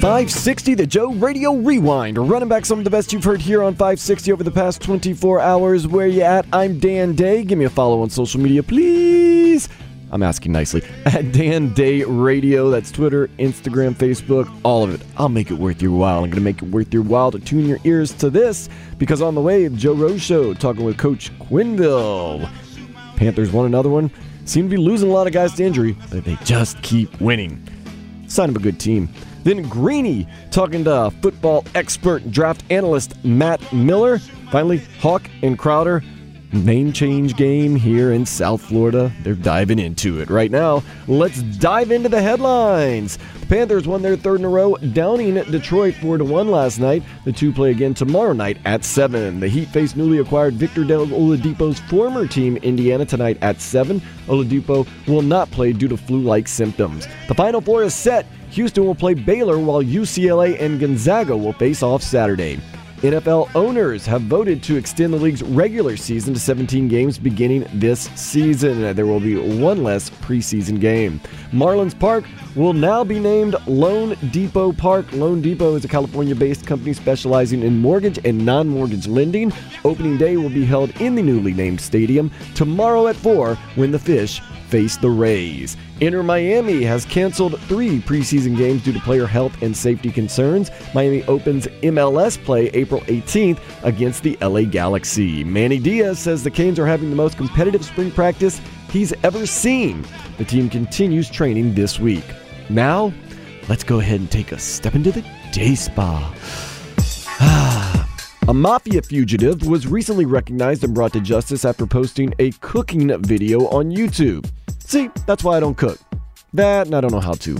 Five sixty, the Joe Radio Rewind. Running back some of the best you've heard here on 560 over the past 24 hours. Where you at? I'm Dan Day. Give me a follow on social media, please. I'm asking nicely. At Dan Day Radio. That's Twitter, Instagram, Facebook, all of it. I'll make it worth your while. I'm going to make it worth your while to tune your ears to this because on the way, Joe Rose Show talking with Coach Quenneville. Panthers won another one. Seem to be losing a lot of guys to injury, but they just keep winning. Sign of a good team. Then Greeny talking to football expert draft analyst Matt Miller. Finally, Hawk and Crowder name change game here in South Florida. They're diving into it right now. Let's dive into the headlines. The Panthers won their third in a row, downing Detroit 4 1 last night. The two play again tomorrow night at 7. The Heat face newly acquired Victor Del Oladipo's former team, Indiana, tonight at 7. Oladipo will not play due to flu like symptoms. The Final Four is set. Houston will play Baylor while UCLA and Gonzaga will face off Saturday. NFL owners have voted to extend the league's regular season to 17 games beginning this season. There will be one less preseason game. Marlins Park will now be named Lone Depot Park. loanDepot is a California based company specializing in mortgage and non mortgage lending. Opening day will be held in the newly named stadium tomorrow at 4 when the Fish face the Rays. Inter Miami has canceled three preseason games due to player health and safety concerns. Miami opens MLS play April 18th against the LA Galaxy. Manny Diaz says the Canes are having the most competitive spring practice he's ever seen. The team continues training this week. Now, let's go ahead and take a step into the day spa. A mafia fugitive was recently recognized and brought to justice after posting a cooking video on YouTube. See, that's why I don't cook. That, and I don't know how to.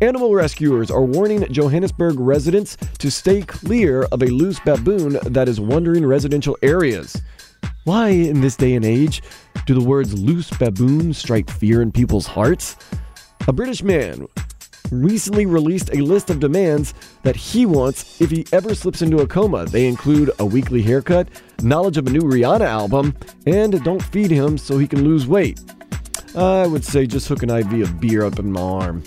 Animal rescuers are warning Johannesburg residents to stay clear of a loose baboon that is wandering residential areas. Why, in this day and age, do the words loose baboon strike fear in people's hearts? A British man recently released a list of demands that he wants if he ever slips into a coma. They include a weekly haircut, knowledge of a new Rihanna album, and don't feed him so he can lose weight. I would say just hook an IV of beer up in my arm.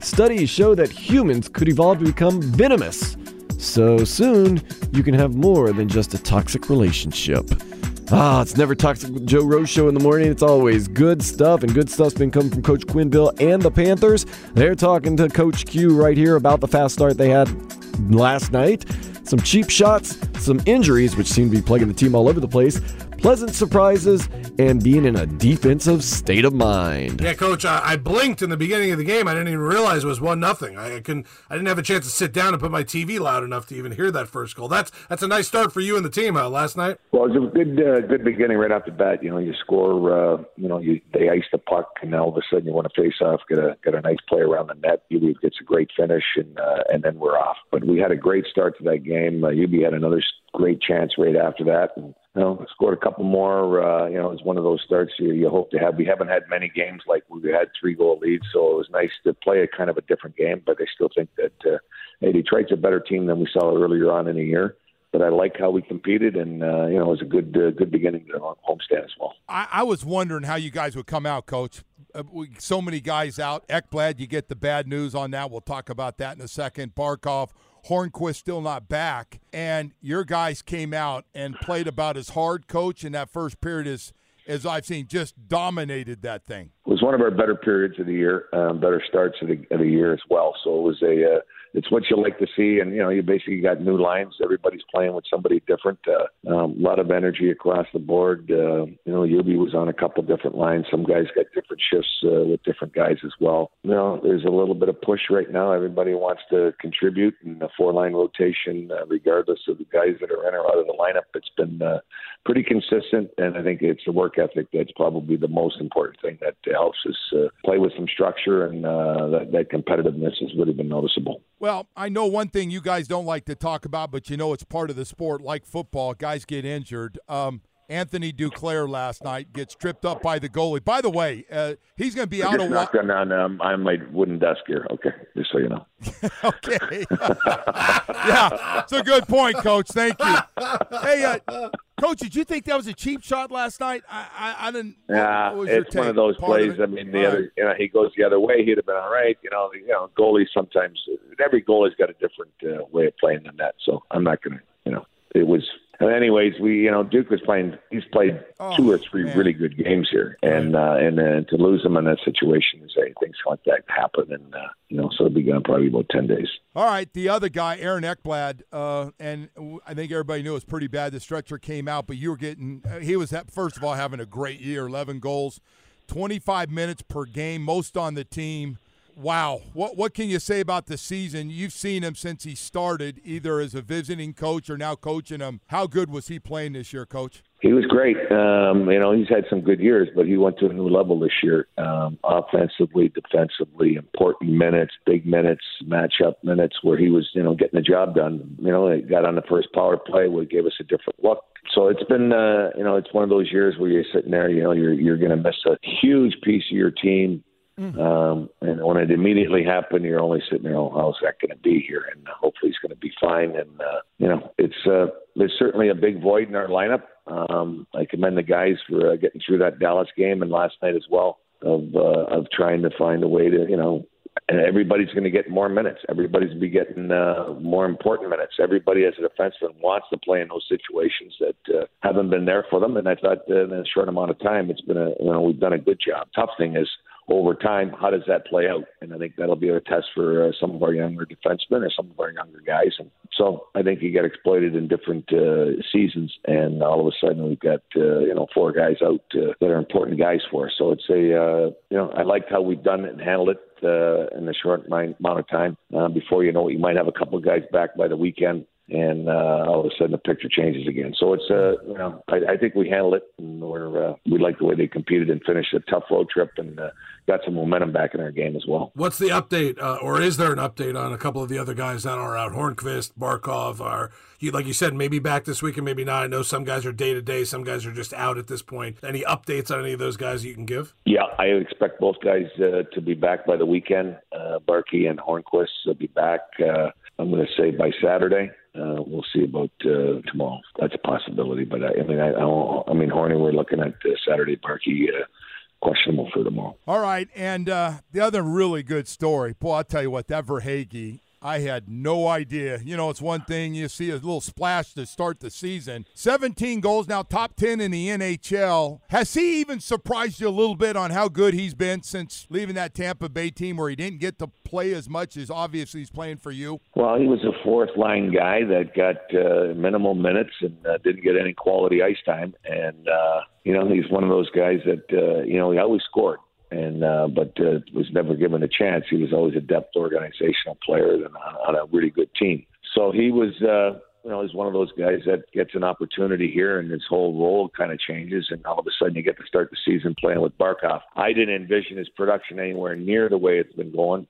Studies show that humans could evolve to become venomous. So soon, you can have more than just a toxic relationship. Ah, it's never toxic with Joe Rose show in the morning. It's always good stuff, and good stuff's been coming from Coach Quenneville and the Panthers. They're talking to Coach Q right here about the fast start they had last night. Some cheap shots, some injuries, which seem to be plaguing the team all over the place, pleasant surprises, and being in a defensive state of mind. Yeah, coach, I, I blinked in the beginning of the game. I didn't even realize it was one nothing. I, I couldn't. I didn't have a chance to sit down and put my TV loud enough to even hear that first goal. That's that's a nice start for you and the team huh, last night. Well, it was a good uh, good beginning right off the bat. You know, you score. Uh, you know, you they ice the puck, and all of a sudden you want to face off, get a get a nice play around the net. UB gets a great finish, and uh, and then we're off. But we had a great start to that game. Uh, UB had another great chance right after that. And, you know, scored a couple more. Uh, you know, it's one of those starts you, you hope to have. We haven't had many games like we had three goal leads, so it was nice to play a kind of a different game. But I still think that uh, hey, Detroit's a better team than we saw earlier on in the year. But I like how we competed, and uh, you know, it was a good uh, good beginning to homestand as well. I, I was wondering how you guys would come out, Coach. Uh, so many guys out. Ekblad, you get the bad news on that. We'll talk about that in a second. Barkov, Hornqvist still not back, and your guys came out and played about as hard, coach, in that first period as as I've seen, just dominated that thing. It was one of our better periods of the year, um, better starts of the, of the year as well. So it was a, uh, it's what you like to see, and you know, you basically got new lines. Everybody's playing with somebody different. Uh, um, a lot of energy across the board. Uh, you know, Yubi was on a couple different lines. Some guys got different shifts uh, with different guys as well. You know, there's a little bit of push right now. Everybody wants to contribute in the four line rotation, uh, regardless of the guys that are in or out of the lineup. It's been uh, pretty consistent, and I think it's the work ethic that's probably the most important thing that helps us uh, play with some structure, and uh, that, that competitiveness has really been noticeable. Well, I know one thing you guys don't like to talk about, but you know it's part of the sport, like football. Guys get injured. Um, Anthony Duclair last night gets tripped up by the goalie. By the way, uh, he's going to be out of. Just on um, on my wooden desk here. Okay, just so you know. okay. yeah, it's a good point, Coach. Thank you. Hey, uh, Coach, did you think that was a cheap shot last night? I, I, I didn't. Yeah, it's one of those Part plays. Of I mean, the all other, right. you know, he goes the other way, he'd have been all right. You know, you know, goalies sometimes every goalie's got a different uh, way of playing the net. So I'm not going to, you know, it was and anyways, we you know Duke was playing. He's played oh, two or three man. really good games here, and uh, and uh, to lose him in that situation is say things like that happen, and uh, you know so it'll be gone probably about ten days. All right, the other guy, Aaron Ekblad, uh, and I think everybody knew it was pretty bad. The stretcher came out, but you were getting. Uh, he was first of all having a great year, eleven goals, twenty five minutes per game, most on the team wow. What what can you say about the season? You've seen him since he started, either as a visiting coach or now coaching him. How good was he playing this year, Coach? He was great. Um, you know, he's had some good years, but he went to a new level this year. Um, offensively, defensively, important minutes, big minutes, matchup minutes, where he was, you know, getting the job done. You know, he got on the first power play, he gave us a different look. So it's been, uh, you know, it's one of those years where you're sitting there, you know, you're you're going to miss a huge piece of your team Mm-hmm. Um, and when it immediately happened, you're only sitting there, oh, how's that going to be here? And hopefully he's going to be fine. And, uh, you know, it's, uh, there's certainly a big void in our lineup. Um, I commend the guys for uh, getting through that Dallas game and last night as well of, uh, of trying to find a way to, you know, and everybody's going to get more minutes. Everybody's going to be getting uh, more important minutes. Everybody as a defenseman wants to play in those situations that uh, haven't been there for them. And I thought uh, in a short amount of time, it's been a you know we've done a good job. Tough thing is over time, how does that play out? And I think that'll be a test for uh, some of our younger defensemen or some of our younger guys. And so I think you get exploited in different uh, seasons, and all of a sudden we've got uh, you know four guys out uh, that are important guys for us. So it's a uh, you know I liked how we've done it and handled it uh, in a short amount of time. Uh, before you know it, you might have a couple of guys back by the weekend and uh, all of a sudden the picture changes again. So it's uh, you know I, I think we handle it, and we're uh, we like the way they competed and finished a tough road trip and uh, got some momentum back in our game as well. What's the update, uh, or is there an update on a couple of the other guys that are out? Hornqvist, Barkov are you like you said maybe back this week and maybe not. I know some guys are day to day, some guys are just out at this point. Any updates on any of those guys you can give? Yeah, I expect both guys uh, to be back by the weekend. Uh, Barkey and Hornqvist will be back. Uh, I'm going to say by Saturday. Uh, we'll see about uh, tomorrow. That's a possibility, but I, I mean, I, I, I mean, Horny, we're looking at uh, Saturday. Barkey uh, questionable for tomorrow. All right, and uh, the other really good story, boy, I'll tell you what, that Verhaeghe I had no idea. You know, it's one thing you see a little splash to start the season. 17 goals now, top 10 in the NHL. Has he even surprised you a little bit on how good he's been since leaving that Tampa Bay team where he didn't get to play as much as obviously he's playing for you? Well, he was a fourth line guy that got uh, minimal minutes and uh, didn't get any quality ice time. And, uh, you know, he's one of those guys that, uh, you know, he always scored and uh, but uh, was never given a chance. He was always a depth organizational player and on, on a really good team. So he was, uh, you know, he's one of those guys that gets an opportunity here, and his whole role kind of changes, and all of a sudden you get to start the season playing with Barkov. I didn't envision his production anywhere near the way it's been going.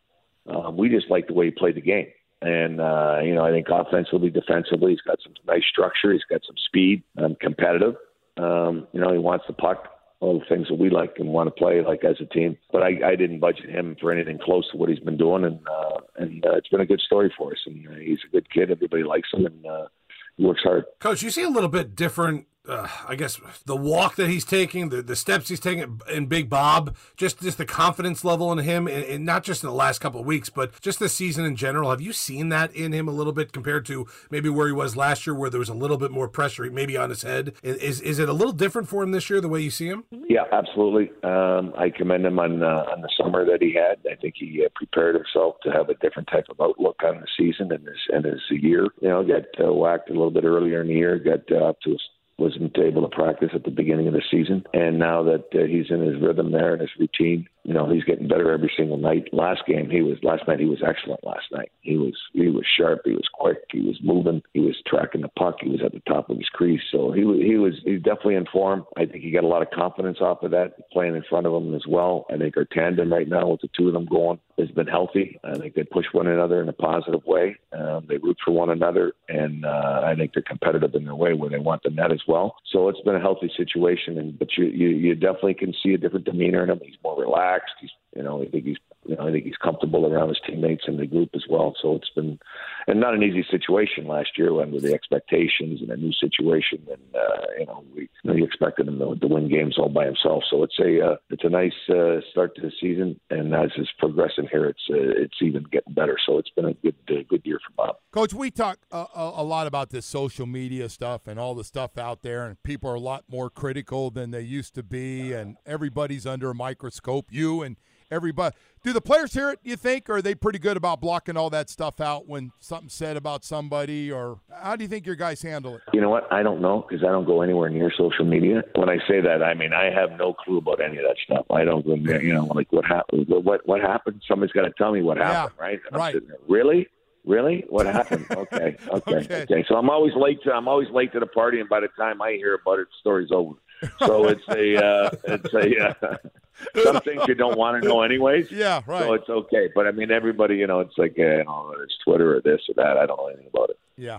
Um, we just like the way he played the game. And, uh, you know, I think offensively, defensively, he's got some nice structure. He's got some speed, um, competitive. Um, you know, he wants the puck all the things that we like and want to play like as a team. But I, I didn't budget him for anything close to what he's been doing, and uh, and uh, it's been a good story for us. And uh, he's a good kid. Everybody likes him, and uh, he works hard. Coach, you see a little bit different uh, I guess the walk that he's taking, the, the steps he's taking in Big Bob, just just the confidence level in him, and, and not just in the last couple of weeks, but just this season in general. Have you seen that in him a little bit compared to maybe where he was last year, where there was a little bit more pressure, maybe on his head? Is is it a little different for him this year, the way you see him? Yeah, absolutely. Um, I commend him on uh, on the summer that he had. I think he uh, prepared himself to have a different type of outlook on the season and his and his year. You know, got uh, whacked a little bit earlier in the year, got uh, up to a wasn't able to practice at the beginning of the season. And now that uh, he's in his rhythm there and his routine, you know, he's getting better every single night. Last game, he was last night. He was excellent. Last night, he was he was sharp. He was quick. He was moving. He was tracking the puck. He was at the top of his crease. So he he was he's definitely in form. I think he got a lot of confidence off of that playing in front of him as well. I think our tandem right now with the two of them going has been healthy. I think they push one another in a positive way. Um, they root for one another, and uh, I think they're competitive in their way where they want the net as well. So it's been a healthy situation. And but you you, you definitely can see a different demeanor in him. He's more relaxed relaxed. He's, you know, I think he's, you know, I think he's comfortable around his teammates and the group as well. So it's been, and not an easy situation last year under the expectations and a new situation. And uh, you know, we, you know, you expected him to, to win games all by himself. So it's a, uh, it's a nice uh, start to the season. And as it's progressing here, it's, uh, it's even getting better. So it's been a good, uh, good year for Bob. Coach, we talk a, a lot about this social media stuff and all the stuff out there, and people are a lot more critical than they used to be, and everybody's under a microscope. You and everybody. Do the players hear it, you think, or are they pretty good about blocking all that stuff out when something's said about somebody? Or how do you think your guys handle it? You know what? I don't know because I don't go anywhere near social media. When I say that, I mean I have no clue about any of that stuff. I don't go, near. you know, like what happened? What what happened? Somebody's got to tell me what happened, yeah, right? And right. There, really? Really? What happened? Okay, okay, okay, okay. So I'm always late. To, I'm always late to the party, and by the time I hear about it, the story's over. So it's a, uh, it's a. Uh, some things you don't want to know anyways. Yeah, right. So it's okay. But I mean, everybody, you know, it's like, uh, you know, it's Twitter or this or that. I don't know anything about it. Yeah.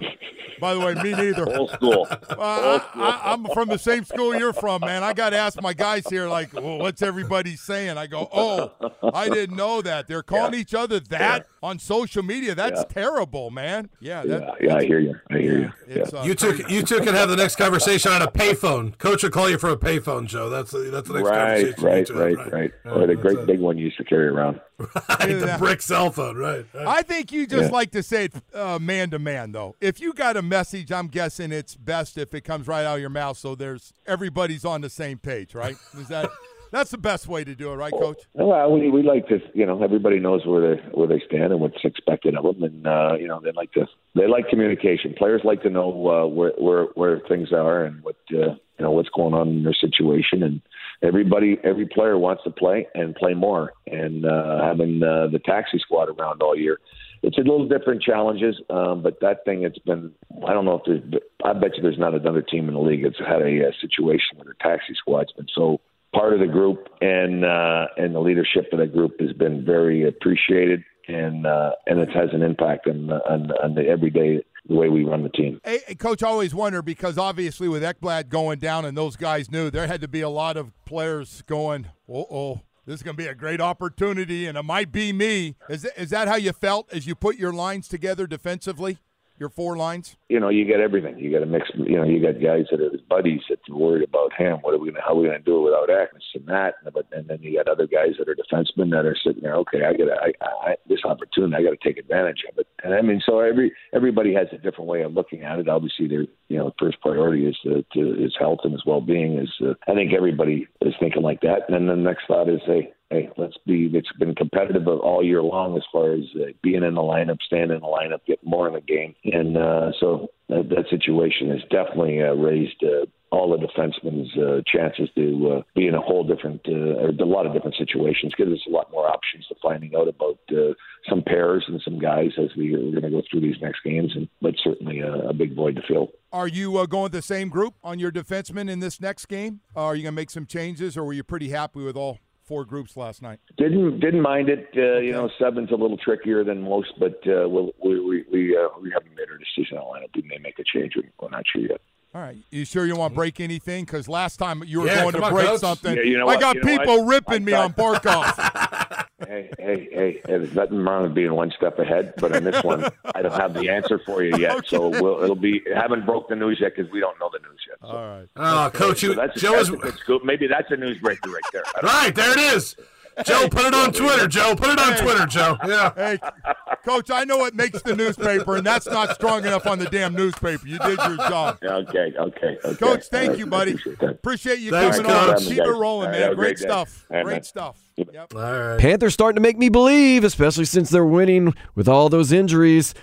By the way, me neither. Old school. Uh, Old school. I, am from the same school you're from, man. I got to ask my guys here, like, well, what's everybody saying? I go, oh, I didn't know that. They're calling yeah. each other that yeah. on social media. That's yeah. terrible, man. Yeah. That, yeah, yeah, I hear you. I hear you. Uh, you took you two can have the next conversation on a payphone. Coach will call you for a payphone, Joe. That's that's the next right, conversation. Right, right, right, right. Or the great big one you used to carry around. Right, the brick cell phone, right. right. I think you just like to say it man to man, though. If you got a message, I'm guessing it's best if it comes right out of your mouth, so there's everybody's on the same page, right? Is that that's the best way to do it, right, Coach? Well, we we like to, you know, everybody knows where they where they stand and what's expected of them, and uh, you know, they like to they like communication. Players like to know uh, where where where things are and what uh, you know what's going on in their situation, and everybody every player wants to play and play more, and uh, having uh, the taxi squad around all year it's a little different challenges, um, but that thing it's been. I don't know if there's. I bet you there's not another team in the league that's had a, a situation where their taxi squad's been so part of the group, and uh, and the leadership of the group has been very appreciated, and uh, and it has an impact on on, on the everyday the way we run the team. Hey, Coach, I always wonder because obviously with Ekblad going down and those guys knew there had to be a lot of players going, oh, oh, this is going to be a great opportunity, and it might be me. Is is that how you felt as you put your lines together defensively? Your four lines? You know, you get everything. You got a mix. You know, you got guys that are his buddies that are worried about him. What are we? Gonna, how are we going to do it without Agnes and that? But and then you got other guys that are defensemen that are sitting there. Okay, I got I, I, this opportunity. I got to take advantage of it. And I mean, so every everybody has a different way of looking at it. Obviously, their you know first priority is to, to his health and his well being. Is uh, I think everybody is thinking like that. And then the next thought is, hey, hey, let's be. It's been competitive all year long as far as uh, being in the lineup, staying in the lineup, getting more in the game, and uh, so that, that situation has definitely uh, raised. Uh, all the defensemen's uh, chances to uh, be in a whole different, uh, a lot of different situations. Gives us a lot more options to finding out about uh, some pairs and some guys as we, are going to go through these next games. And but certainly a, a big void to fill. Are you uh, going the same group on your defensemen in this next game? are you going to make some changes, or were you pretty happy with all four groups last night? Didn't didn't mind it. Uh, you know, seven's a little trickier than most, but uh, we'll, we we we, uh, we haven't made our decision on lineup. We may make a change. We're not sure yet. All right. You sure you want to mm-hmm. break anything? Because last time you were Yeah, going to on, break Coach. something. Yeah, you know I got You know people what? ripping I me on thought- Barkov. hey, hey, hey, there's nothing wrong with being one step ahead, but on this one, I don't have the answer for you yet. Okay. So we'll, it'll be haven't broke the news yet because we don't know the news yet. So. All right. Oh, okay. coach, you, so that's, Joe that's is a good scoop. Maybe that's a newsbreaker right there. Right there, it is. Joe, put it on Twitter, Joe. Put it on Twitter, Joe. Yeah. Hey, Coach, I know it makes the newspaper, and that's not strong enough on the damn newspaper. You did your job. Okay, okay, okay. Coach, thank right, you, buddy. Appreciate, appreciate you Thanks, coming Coach. on. Keep it rolling, right, man. Great, great stuff. Right, great man. stuff. Yep. All right. Panthers starting to make me believe, especially since they're winning with all those injuries.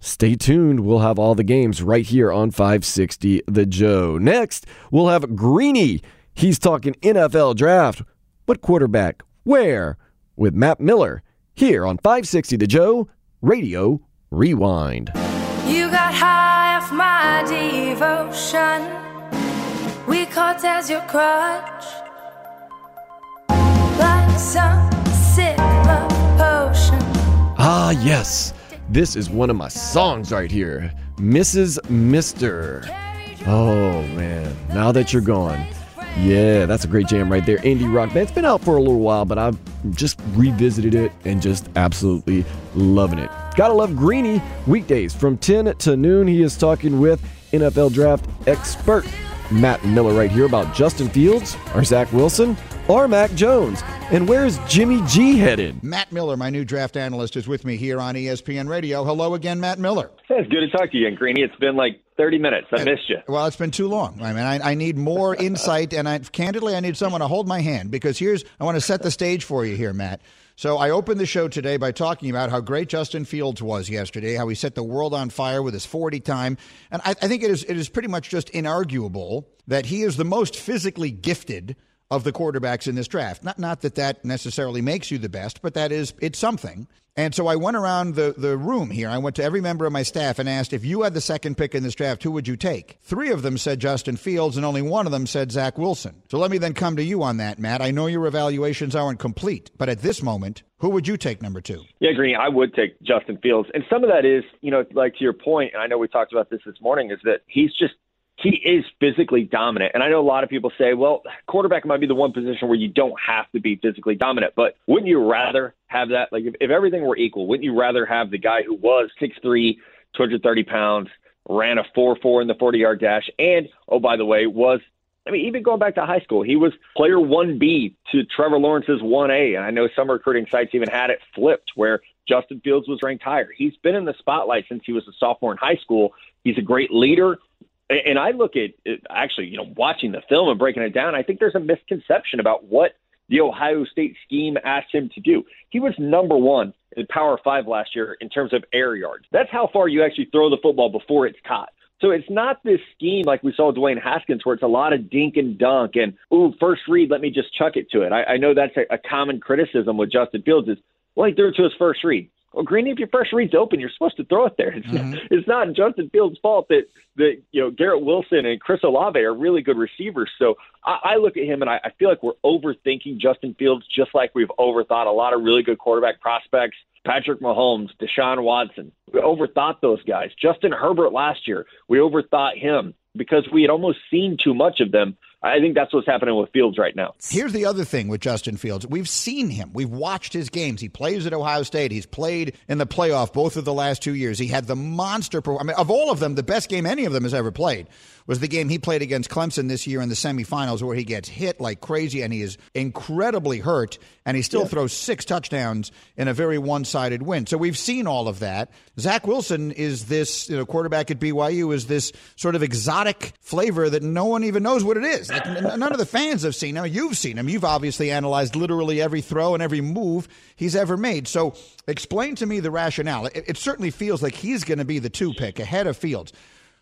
Stay tuned. We'll have all the games right here on 560 The Joe. Next, we'll have Greeny. He's talking NFL draft. What quarterback? Where? With Matt Miller here on 560 The Joe Radio Rewind. You got high off my devotion. We caught as your crutch. Like some sick love potion. Ah, yes. This is one of my songs right here Mrs. Mister. Oh, man. Now that you're gone. Yeah, that's a great jam right there. Indie rock band. It's been out for a little while, but I've just revisited it and just absolutely loving it. Gotta love Greeny. Weekdays from 10 to noon, he is talking with NFL draft expert Matt Miller right here about Justin Fields or Zach Wilson or Mac Jones. And where's Jimmy G headed? Matt Miller, my new draft analyst, is with me here on ESPN Radio. Hello again, Matt Miller. Hey, it's good to talk to you again, Greeny. It's been like 30 minutes. I missed you. Well, it's been too long. I mean, I, I need more insight, and I, candidly, I need someone to hold my hand because here's I want to set the stage for you here, Matt. So I opened the show today by talking about how great Justin Fields was yesterday, how he set the world on fire with his 40 time, and I, I think it is it is pretty much just inarguable that he is the most physically gifted of the quarterbacks in this draft. Not not that that necessarily makes you the best, but that is it's something. And so I went around the, the room here. I went to every member of my staff and asked if you had the second pick in this draft, who would you take? Three of them said Justin Fields, and only one of them said Zach Wilson. So let me then come to you on that, Matt. I know your evaluations aren't complete, but at this moment, who would you take number two? Yeah, Greeny, I would take Justin Fields. And some of that is, you know, like to your point, and I know we talked about this this morning, is that he's just he is physically dominant. And I know a lot of people say, well, quarterback might be the one position where you don't have to be physically dominant. But wouldn't you rather have that? Like, if, if everything were equal, wouldn't you rather have the guy who was 6'3, 230 pounds, ran a 4 4 in the 40 yard dash, and, oh, by the way, was I mean, even going back to high school, he was player 1B to Trevor Lawrence's 1A. And I know some recruiting sites even had it flipped where Justin Fields was ranked higher. He's been in the spotlight since he was a sophomore in high school. He's a great leader. And I look at uh, actually, you know, watching the film and breaking it down, I think there's a misconception about what the Ohio State scheme asked him to do. He was number one in Power Five last year in terms of air yards. That's how far you actually throw the football before it's caught. So it's not this scheme like we saw Dwayne Haskins, where it's a lot of dink and dunk and ooh, first read, let me just chuck it to it. I, I know that's a, a common criticism with Justin Fields is well, he threw it to his first read. Well, Greeny, if your first read's open, you're supposed to throw it there. It's, mm-hmm. not, it's not Justin Fields' fault that that you know Garrett Wilson and Chris Olave are really good receivers. So I, I look at him and I, I feel like we're overthinking Justin Fields, just like we've overthought a lot of really good quarterback prospects. Patrick Mahomes, Deshaun Watson, we overthought those guys. Justin Herbert last year, we overthought him because we had almost seen too much of them. I think that's what's happening with Fields right now. Here's the other thing with Justin Fields. We've seen him. We've watched his games. He plays at Ohio State. He's played in the playoff both of the last two years. He had the monster. I mean, of all of them, the best game any of them has ever played was the game he played against Clemson this year in the semifinals, where he gets hit like crazy and he is incredibly hurt, and he still yeah. throws six touchdowns in a very one-sided win. So we've seen all of that. Zach Wilson is this you know, quarterback at BYU is this sort of exotic flavor that no one even knows what it is. Like, none of the fans have seen him. You've seen him. You've obviously analyzed literally every throw and every move he's ever made. So explain to me the rationale. It, it certainly feels like he's going to be the two pick ahead of Fields.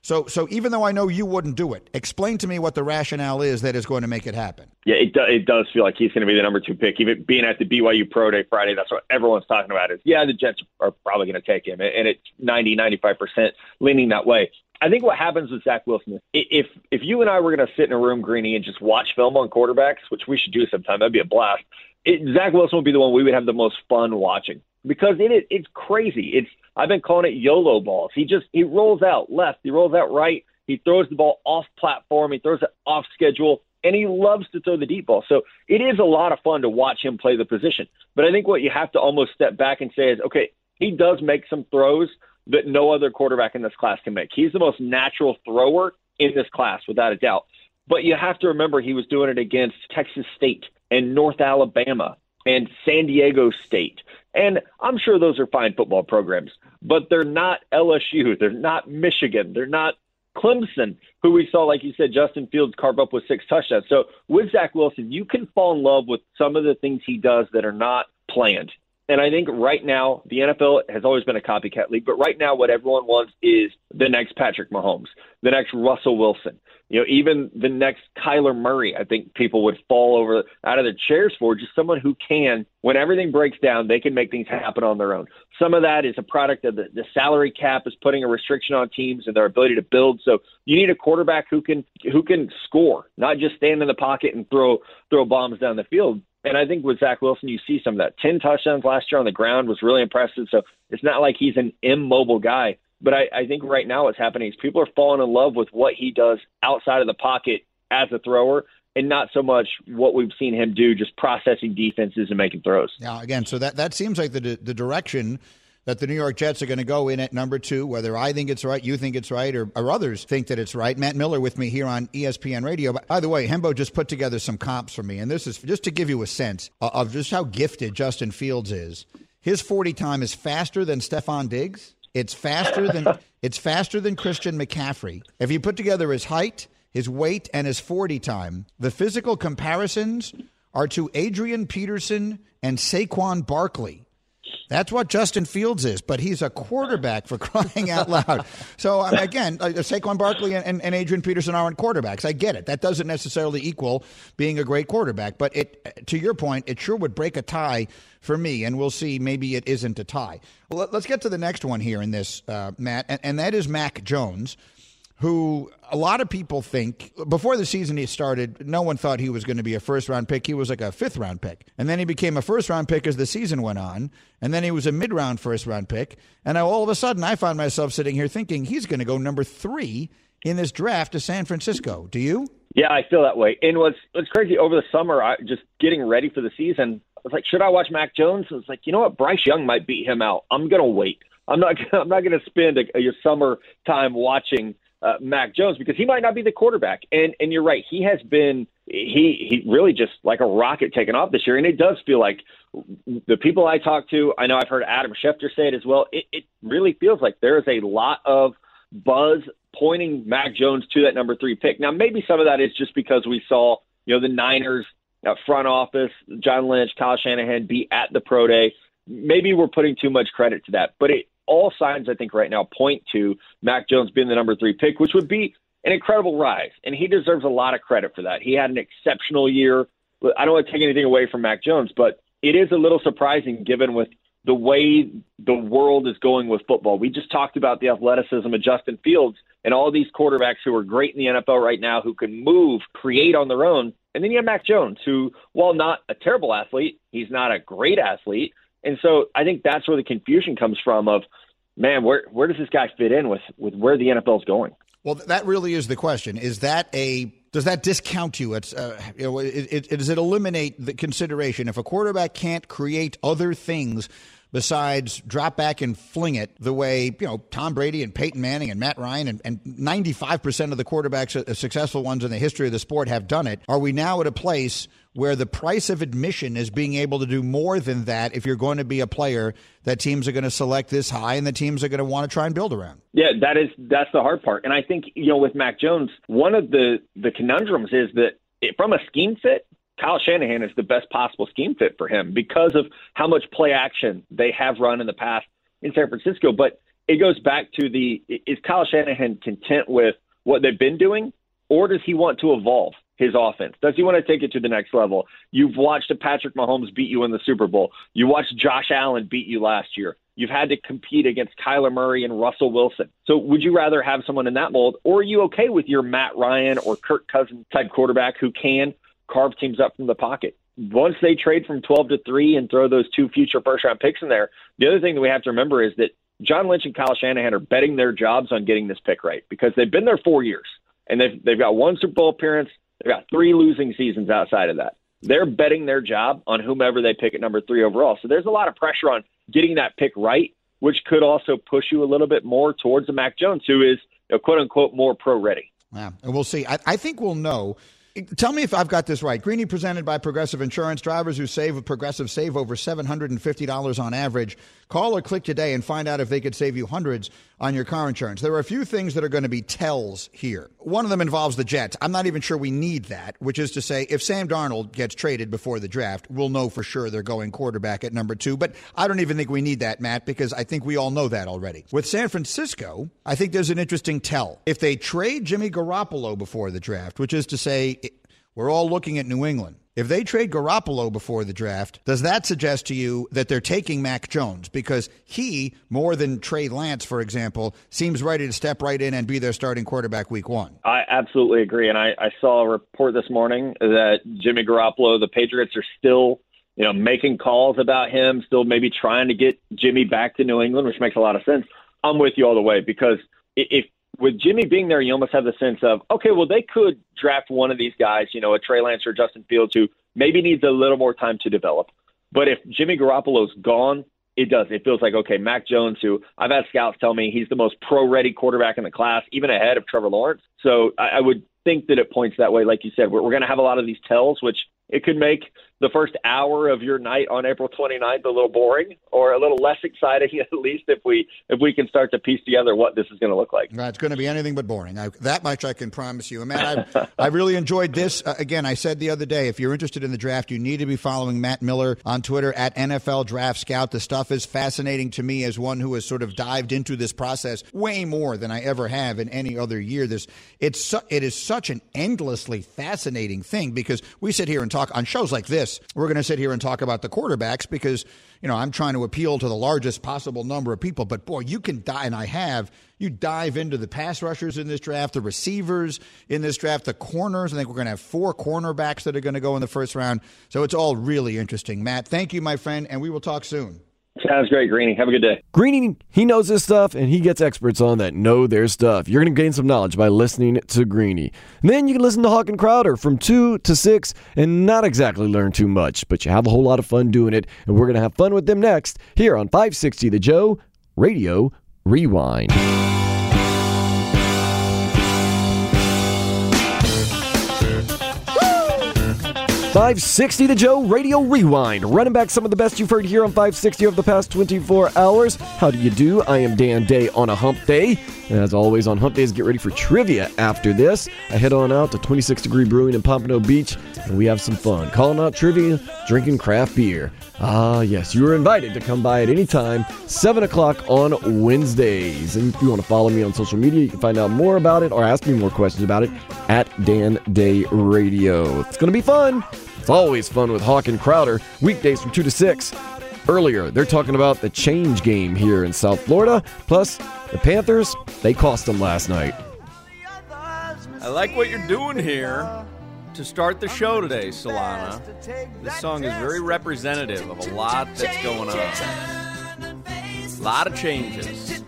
So, so even though I know you wouldn't do it, explain to me what the rationale is that is going to make it happen. Yeah, it, do, it does feel like he's going to be the number two pick. Even being at the BYU Pro Day Friday, that's what everyone's talking about. Is yeah, the Jets are probably going to take him, and it's 90, 95 percent leaning that way. I think what happens with Zach Wilson if if you and I were going to sit in a room, Greeny, and just watch film on quarterbacks, which we should do sometime, that'd be a blast. It, Zach Wilson would be the one we would have the most fun watching because it it's crazy. It's I've been calling it YOLO balls. He just he rolls out left, he rolls out right, he throws the ball off platform, he throws it off schedule. and he loves to throw the deep ball. So it is a lot of fun to watch him play the position. But I think what you have to almost step back and say is, okay, he does make some throws that no other quarterback in this class can make. He's the most natural thrower in this class, without a doubt. But you have to remember he was doing it against Texas State and North Alabama and San Diego State. And I'm sure those are fine football programs, but they're not LSU. They're not Michigan. They're not Clemson, who we saw, like you said, Justin Fields carve up with six touchdowns. So with Zach Wilson, you can fall in love with some of the things he does that are not planned. And I think right now, the NFL has always been a copycat league, but right now, what everyone wants is the next Patrick Mahomes, the next Russell Wilson, you know, even the next Kyler Murray. I think people would fall over out of their chairs for just someone who can, when everything breaks down, they can make things happen on their own. Some of that is a product of the, the salary cap is putting a restriction on teams and their ability to build. So you need a quarterback who can who can score, not just stand in the pocket and throw throw bombs down the field. And I think with Zach Wilson, you see some of that. 10 touchdowns last year on the ground was really impressive. So it's not like he's an immobile guy. But I, I think right now what's happening is people are falling in love with what he does outside of the pocket as a thrower and not so much what we've seen him do, just processing defenses and making throws. Yeah, again, so that, that seems like the, the direction that the New York Jets are going to go in at number two, whether I think it's right, you think it's right, or, or others think that it's right. Matt Miller with me here on ESPN Radio. By the way, Hembo just put together some comps for me, and this is just to give you a sense of just how gifted Justin Fields is. His 40 time is faster than Stefon Diggs. It's faster than it's faster than Christian McCaffrey. If you put together his height, his weight, and his 40 time, the physical comparisons are to Adrian Peterson and Saquon Barkley. That's what Justin Fields is, but he's a quarterback for crying out loud. So um, again, uh, Saquon Barkley and, and, Adrian Peterson aren't quarterbacks. I get it. That doesn't necessarily equal being a great quarterback, but it, to your point, it sure would break a tie for me, and we'll see. Maybe it isn't a tie. Well, let's get to the next one here in this, uh, Matt, and, and that is Mac Jones who a lot of people think before the season he started, no one thought he was going to be a first round pick. He was like a fifth round pick. And then he became a first round pick as the season went on. And then he was a mid round first round pick. And now all of a sudden I found myself sitting here thinking he's going to go number three in this draft to San Francisco. Do you? Yeah, I feel that way. And what's what's crazy over the summer, I just getting ready for the season, I was like, should I watch Mac Jones? I was like, you know what, Bryce Young might beat him out. I'm gonna wait. I'm not. I'm not going to spend a, a summer time watching uh, Mac Jones because he might not be the quarterback. And and you're right, he has been he he really just like a rocket taken off this year, and it does feel like the people I talk to. I know I've heard Adam Schefter say it as well. It, it really feels like there is a lot of buzz pointing Mac Jones to that number three pick. Now maybe some of that is just because we saw you know the Niners uh, front office, John Lynch, Kyle Shanahan be at the pro day. Maybe we're putting too much credit to that, but it all signs, I think, right now point to Mac Jones being the number three pick, which would be an incredible rise. And he deserves a lot of credit for that. He had an exceptional year. I don't want to take anything away from Mac Jones, but it is a little surprising given with the way the world is going with football. We just talked about the athleticism of Justin Fields and all these quarterbacks who are great in the NFL right now who can move, create on their own. And then you have Mac Jones, who, while not a terrible athlete, he's not a great athlete. And so I think that's where the confusion comes from of, man, where where does this guy fit in with with where the NFL is going? Well, that really is the question. Is that a does that discount you? It's uh, you know, it, it, does it eliminate the consideration if a quarterback can't create other things besides drop back and fling it the way you know Tom Brady and Peyton Manning and Matt Ryan and, and 95% of the quarterbacks, uh, successful ones in the history of the sport, have done it. Are we now at a place where the price of admission is being able to do more than that if you're going to be a player that teams are going to select this high and the teams are going to want to try and build around. Yeah, that is that's the hard part. And I think, you know, with Mac Jones, one of the the conundrums is that it, from a scheme fit, Kyle Shanahan is the best possible scheme fit for him because of how much play action they have run in the past in San Francisco. But it goes back to the is Kyle Shanahan content with what they've been doing, or does he want to evolve? His offense? Does he want to take it to the next level? You've watched Patrick Mahomes beat you in the Super Bowl. You watched Josh Allen beat you last year. You've had to compete against Kyler Murray and Russell Wilson. So would you rather have someone in that mold, or are you okay with your Matt Ryan or Kirk Cousins type quarterback who can carve teams up from the pocket? Once they trade from 12 to 3 and throw those two future first round picks in there, the other thing that we have to remember is that John Lynch and Kyle Shanahan are betting their jobs on getting this pick right because they've been there four years and they've they've got one Super Bowl appearance They've got three losing seasons outside of that. They're betting their job on whomever they pick at number three overall. So there's a lot of pressure on getting that pick right, which could also push you a little bit more towards a Mac Jones, who is quote unquote more pro ready. Yeah, and we'll see. I, I think we'll know. Tell me if I've got this right. Greeny presented by Progressive Insurance. Drivers who save with Progressive save over $750 on average. Call or click today and find out if they could save you hundreds on your car insurance. There are a few things that are going to be tells here. One of them involves the Jets. I'm not even sure we need that, which is to say, if Sam Darnold gets traded before the draft, we'll know for sure they're going quarterback at number two. But I don't even think we need that, Matt, because I think we all know that already. With San Francisco, I think there's an interesting tell. If they trade Jimmy Garoppolo before the draft, which is to say, we're all looking at New England. If they trade Garoppolo before the draft, does that suggest to you that they're taking Mac Jones? Because he, more than Trey Lance, for example, seems ready to step right in and be their starting quarterback week one. I absolutely agree. And I, I saw a report this morning that Jimmy Garoppolo, the Patriots are still, you know, making calls about him, still maybe trying to get Jimmy back to New England, which makes a lot of sense. I'm with you all the way because if with Jimmy being there, you almost have the sense of, okay, well, they could draft one of these guys, you know, a Trey Lance or Justin Fields, who maybe needs a little more time to develop. But if Jimmy Garoppolo's gone, it does. It feels like, okay, Mac Jones, who I've had scouts tell me he's the most pro ready quarterback in the class, even ahead of Trevor Lawrence. So I, I would think that it points that way. Like you said, we're, we're going to have a lot of these tells, which it could make the first hour of your night on April 29th a little boring or a little less exciting at least if we if we can start to piece together what this is going to look like. It's going to be anything but boring. I, that much I can promise you. Matt, I, I really enjoyed this. Uh, again, I said the other day, if you're interested in the draft, you need to be following Matt Miller on Twitter at NFL Draft Scout. The stuff is fascinating to me as one who has sort of dived into this process way more than I ever have in any other year. This it's su- it is such an endlessly fascinating thing because we sit here and talk on shows like this this. We're going to sit here and talk about the quarterbacks because, you know, I'm trying to appeal to the largest possible number of people. But boy, you can die, and I have. You dive into the pass rushers in this draft, the receivers in this draft, the corners. I think we're going to have four cornerbacks that are going to go in the first round. So it's all really interesting. Matt, thank you, my friend, and we will talk soon. Sounds great, Greeny. Have a good day. Greeny, he knows his stuff, and he gets experts on that know their stuff. You're going to gain some knowledge by listening to Greeny. Then you can listen to Hawk and Crowder from 2 to 6 and not exactly learn too much, but you have a whole lot of fun doing it, and we're going to have fun with them next here on 560 The Joe Radio Rewind. 560 The Joe Radio Rewind, running back some of the best you've heard here on 560 over the past 24 hours. How do you do? I am Dan Day on a hump day. As always, on hump days, get ready for trivia after this. I head on out to 26 Degree Brewing in Pompano Beach, and we have some fun. Calling out trivia, drinking craft beer. Ah, yes, you are invited to come by at any time, 7 o'clock on Wednesdays. And if you want to follow me on social media, you can find out more about it or ask me more questions about it at Dan Day Radio. It's going to be fun. It's always fun with Hawk and Crowder, weekdays from 2 to 6. Earlier, they're talking about the change game here in South Florida. Plus, the Panthers, they cost them last night. I like what you're doing here to start the show today, Solana. This song is very representative of a lot that's going on. A lot of changes.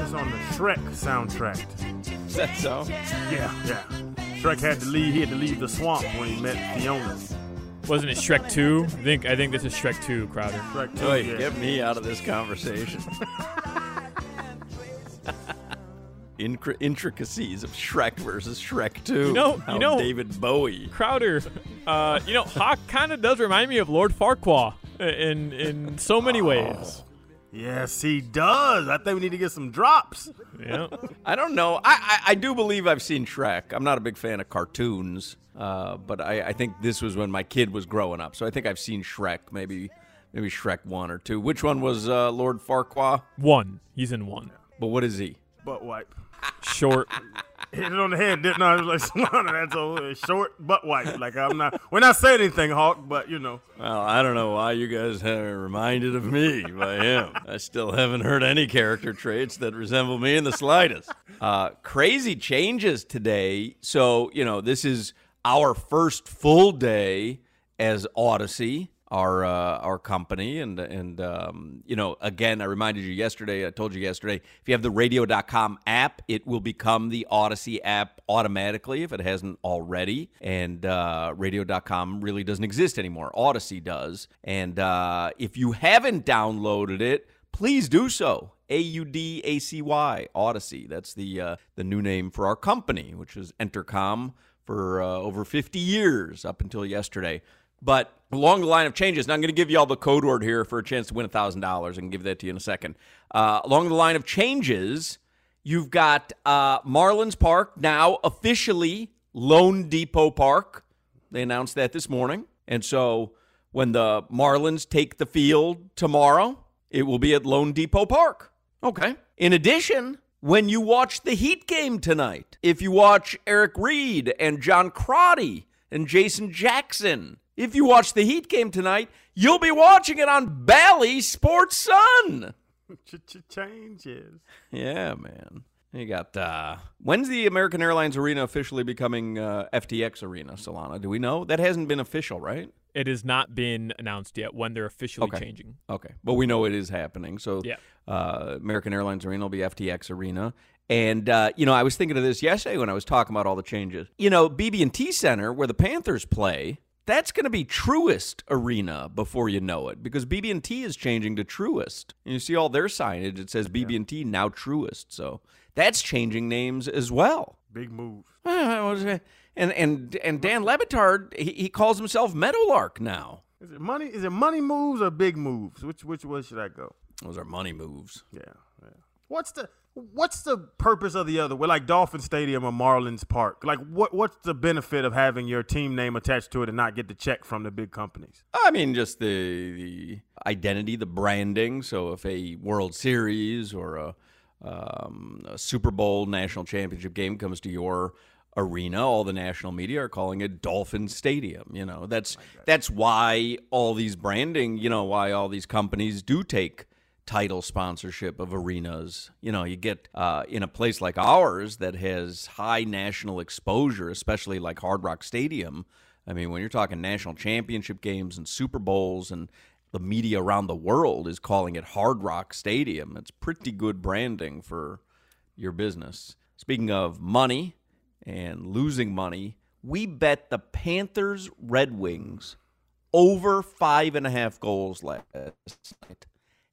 It's on the Shrek soundtrack. Is that so? Yeah, yeah. Shrek had to leave. He had to leave the swamp when he met Fiona. Wasn't it Shrek 2? I think I think this is Shrek 2, Crowder. Shrek 2. Wait, yeah. get me out of this conversation. Incri- intricacies of Shrek versus Shrek 2. You know- How you know- David Bowie. Crowder, uh, you know, Hawk kind of does remind me of Lord Farquaad in in so many ways. Yes, he does. I think we need to get some drops. Yeah. I don't know. I, I, I do believe I've seen Shrek. I'm not a big fan of cartoons, uh, but I, I think this was when my kid was growing up. So I think I've seen Shrek, maybe maybe Shrek 1 or 2. Which one was uh, Lord Farquaad? One. He's in one. But what is he? Butt wipe. Short. Hit it on the head, didn't I? I was like, Solana, that's a short butt wipe. Like, I'm not, we're not saying anything, Hawk, but you know. Well, I don't know why you guys are reminded of me by him. I still haven't heard any character traits that resemble me in the slightest. Uh, crazy changes today. So, you know, this is our first full day as Audacy. Our uh, our company. And and um, you know again I reminded you yesterday I told you yesterday if you have the radio.com app it will become the Audacy app automatically if it hasn't already. And uh, radio.com really doesn't exist anymore. Audacy does. And uh, if you haven't downloaded it please do so. A U D A C Y Audacy. That's the uh, the new name for our company which is Entercom for uh, over 50 years up until yesterday but along the line of changes, now I'm going to give you all the code word here for a chance to win $1,000 and I can give that to you in a second. Uh, along the line of changes, you've got uh, Marlins Park now officially loanDepot Park. They announced that this morning. And so when the Marlins take the field tomorrow, it will be at loanDepot Park. Okay. In addition, when you watch the Heat game tonight, if you watch Eric Reid and John Crotty and Jason Jackson, if you watch the Heat game tonight, you'll be watching it on Bally Sports Sun. Changes. Yeah, man. You got uh when's the American Airlines Arena officially becoming uh, FTX Arena, Solana? Do we know? That hasn't been official, right? It has not been announced yet when they're officially Okay. changing. Okay, but we know it is happening. So, Yeah. uh, American Airlines Arena will be FTX Arena. And uh, you know, I was thinking of this yesterday when I was talking about all the changes. You know, BB&T Center, where the Panthers play, that's going to be Truist Arena before you know it, because BB&T is changing to Truist. And you see all their signage; it says BB&T now Truist. So that's changing names as well. Big move. And and and Dan Le Batard, he, he calls himself Meadowlark now. Is it money? Is it money moves or big moves? Which which way should I go? Those are money moves. Yeah, yeah. What's the what's the purpose of the other? Well, like Dolphin Stadium or Marlins Park. Like what what's the benefit of having your team name attached to it and not get the check from the big companies? I mean, just the the identity, the branding. So if a World Series or a, um, a Super Bowl national championship game comes to your arena, all the national media are calling it Dolphin Stadium. You know, that's that's why all these branding. You know, why all these companies do take title sponsorship of arenas. You know, you get uh, in a place like ours that has high national exposure, especially like Hard Rock Stadium. I mean, when you're talking national championship games and Super Bowls and the media around the world is calling it Hard Rock Stadium, it's pretty good branding for your business. Speaking of money and losing money, we bet the Panthers Red Wings over five and a half goals last night.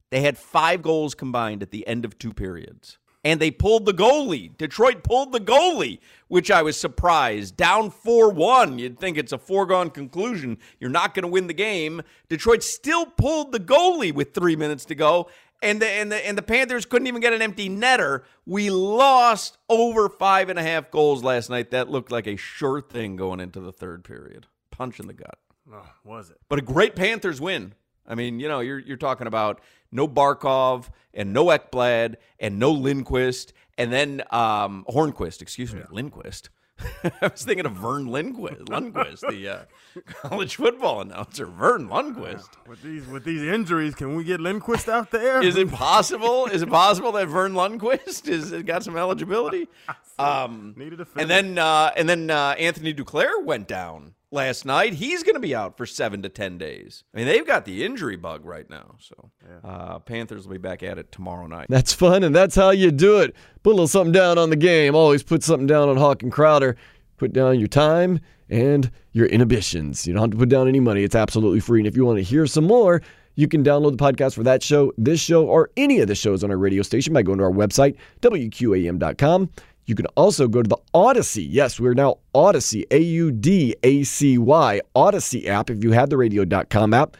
They had five goals combined at the end of two periods. And they pulled the goalie. Detroit pulled the goalie, which I was surprised. Down 4 1. You'd think it's a foregone conclusion. You're not going to win the game. Detroit still pulled the goalie with three minutes to go. And the, and, the, and the Panthers couldn't even get an empty netter. We lost over five and a half goals last night. That looked like a sure thing going into the third period. Punch in the gut. Oh, was it? But a great Panthers win. I mean, you know, you're you're talking about no Barkov and no Ekblad and no Lindquist and then um, Hornqvist, excuse me, Lindquist. I was thinking of Vern Lindquist, Lundquist, the uh, college football announcer, Vern Lundquist. With these with these injuries, can we get Lindquist out there? Is it possible? Is it possible that Vern Lundquist is got some eligibility? Um, Needed a and then uh, and then uh, Anthony Duclair went down last night. He's going to be out for seven to ten days. I mean, they've got the injury bug right now. So uh, Panthers will be back at it tomorrow night. That's fun, and that's how you do it. Put a little something down on the game. Always put something down on Hawk and Crowder. Put down your time and your inhibitions. You don't have to put down any money. It's absolutely free. And if you want to hear some more, you can download the podcast for that show, this show, or any of the shows on our radio station by going to our website, WQAM.com. You can also go to the Audacy. Yes, we're now Audacy, A U D A C Y, Audacy app. If you have the radio.com app,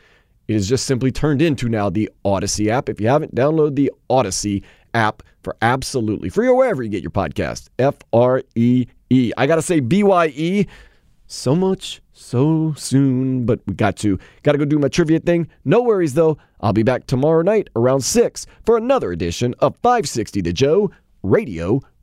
it is just simply turned into now the Audacy app. If you haven't, download the Audacy app for absolutely free or wherever you get your podcast. F R E E. I got to say, B Y E, so much so soon, but we got to. Got to go do my trivia thing. No worries though. I'll be back tomorrow night around 6 for another edition of 560 The Joe Radio